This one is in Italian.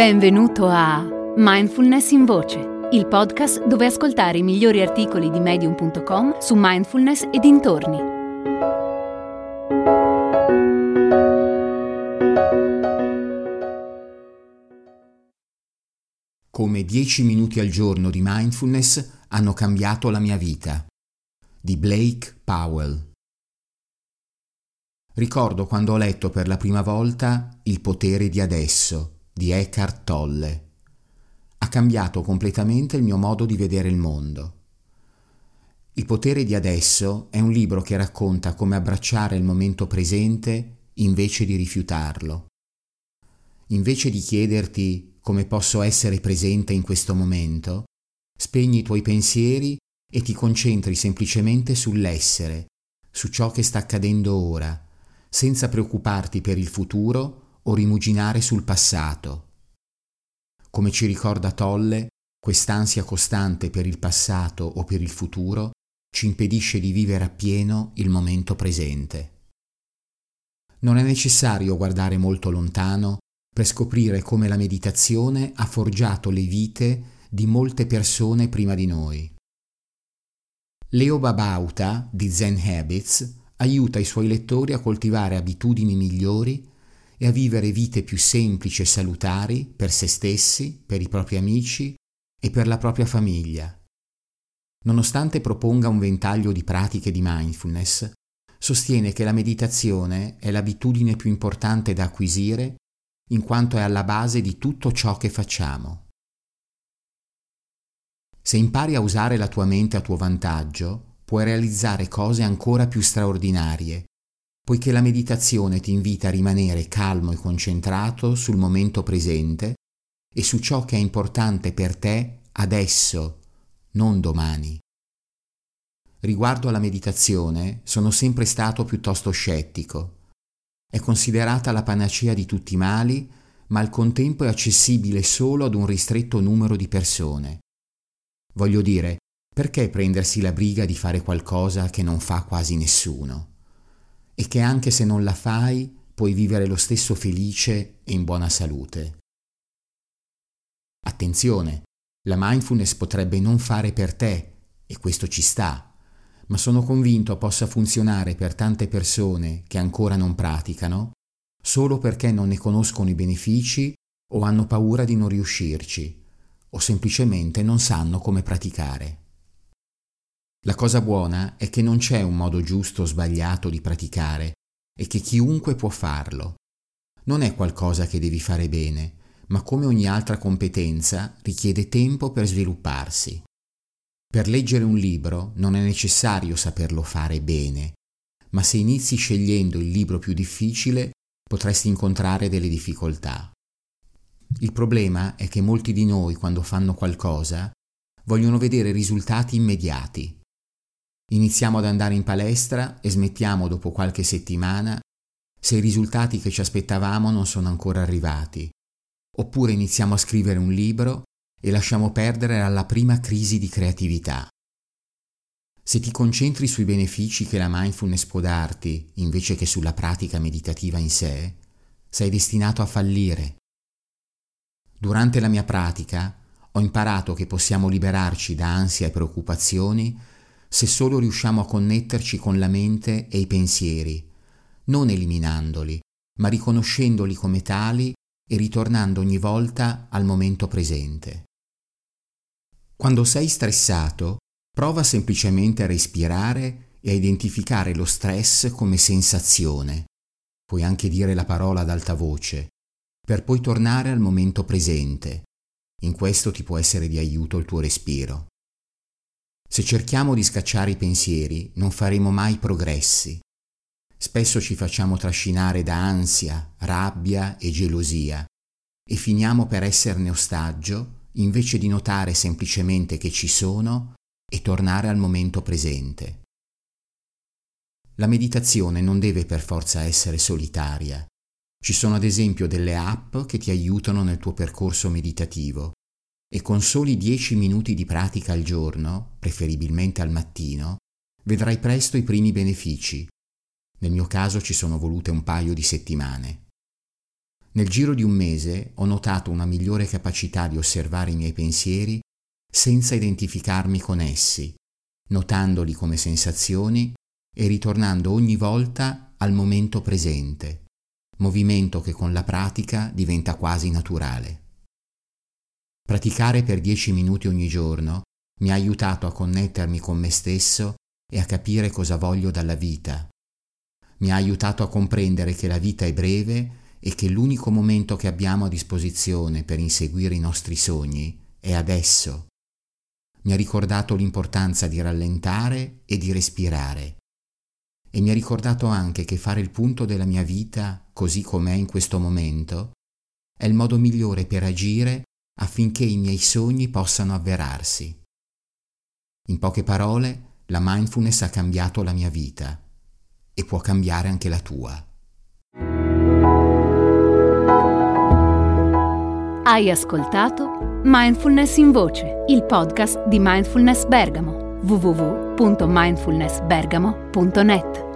Benvenuto a Mindfulness in Voce, il podcast dove ascoltare i migliori articoli di medium.com su mindfulness e dintorni. Come 10 minuti al giorno di mindfulness hanno cambiato la mia vita. Di Blake Powell. Ricordo quando ho letto per la prima volta Il potere di adesso di Eckhart Tolle. Ha cambiato completamente il mio modo di vedere il mondo. Il potere di adesso è un libro che racconta come abbracciare il momento presente invece di rifiutarlo. Invece di chiederti come posso essere presente in questo momento, spegni i tuoi pensieri e ti concentri semplicemente sull'essere, su ciò che sta accadendo ora, senza preoccuparti per il futuro o rimuginare sul passato. Come ci ricorda Tolle, quest'ansia costante per il passato o per il futuro ci impedisce di vivere appieno il momento presente. Non è necessario guardare molto lontano per scoprire come la meditazione ha forgiato le vite di molte persone prima di noi. Leo Babauta di Zen Habits aiuta i suoi lettori a coltivare abitudini migliori e a vivere vite più semplici e salutari per se stessi, per i propri amici e per la propria famiglia. Nonostante proponga un ventaglio di pratiche di mindfulness, sostiene che la meditazione è l'abitudine più importante da acquisire in quanto è alla base di tutto ciò che facciamo. Se impari a usare la tua mente a tuo vantaggio, puoi realizzare cose ancora più straordinarie poiché la meditazione ti invita a rimanere calmo e concentrato sul momento presente e su ciò che è importante per te adesso, non domani. Riguardo alla meditazione sono sempre stato piuttosto scettico. È considerata la panacea di tutti i mali, ma al contempo è accessibile solo ad un ristretto numero di persone. Voglio dire, perché prendersi la briga di fare qualcosa che non fa quasi nessuno? E che anche se non la fai puoi vivere lo stesso felice e in buona salute. Attenzione, la mindfulness potrebbe non fare per te, e questo ci sta, ma sono convinto possa funzionare per tante persone che ancora non praticano, solo perché non ne conoscono i benefici o hanno paura di non riuscirci, o semplicemente non sanno come praticare. La cosa buona è che non c'è un modo giusto o sbagliato di praticare e che chiunque può farlo. Non è qualcosa che devi fare bene, ma come ogni altra competenza richiede tempo per svilupparsi. Per leggere un libro non è necessario saperlo fare bene, ma se inizi scegliendo il libro più difficile potresti incontrare delle difficoltà. Il problema è che molti di noi quando fanno qualcosa vogliono vedere risultati immediati Iniziamo ad andare in palestra e smettiamo dopo qualche settimana se i risultati che ci aspettavamo non sono ancora arrivati. Oppure iniziamo a scrivere un libro e lasciamo perdere alla prima crisi di creatività. Se ti concentri sui benefici che la mindfulness può darti invece che sulla pratica meditativa in sé, sei destinato a fallire. Durante la mia pratica ho imparato che possiamo liberarci da ansia e preoccupazioni se solo riusciamo a connetterci con la mente e i pensieri, non eliminandoli, ma riconoscendoli come tali e ritornando ogni volta al momento presente. Quando sei stressato, prova semplicemente a respirare e a identificare lo stress come sensazione. Puoi anche dire la parola ad alta voce, per poi tornare al momento presente. In questo ti può essere di aiuto il tuo respiro. Se cerchiamo di scacciare i pensieri, non faremo mai progressi. Spesso ci facciamo trascinare da ansia, rabbia e gelosia e finiamo per esserne ostaggio invece di notare semplicemente che ci sono e tornare al momento presente. La meditazione non deve per forza essere solitaria. Ci sono ad esempio delle app che ti aiutano nel tuo percorso meditativo e con soli 10 minuti di pratica al giorno, preferibilmente al mattino, vedrai presto i primi benefici. Nel mio caso ci sono volute un paio di settimane. Nel giro di un mese ho notato una migliore capacità di osservare i miei pensieri senza identificarmi con essi, notandoli come sensazioni e ritornando ogni volta al momento presente, movimento che con la pratica diventa quasi naturale. Praticare per dieci minuti ogni giorno mi ha aiutato a connettermi con me stesso e a capire cosa voglio dalla vita. Mi ha aiutato a comprendere che la vita è breve e che l'unico momento che abbiamo a disposizione per inseguire i nostri sogni è adesso. Mi ha ricordato l'importanza di rallentare e di respirare. E mi ha ricordato anche che fare il punto della mia vita, così com'è in questo momento, è il modo migliore per agire affinché i miei sogni possano avverarsi. In poche parole, la mindfulness ha cambiato la mia vita e può cambiare anche la tua. Hai ascoltato Mindfulness in Voce, il podcast di Mindfulness Bergamo www.mindfulnessbergamo.net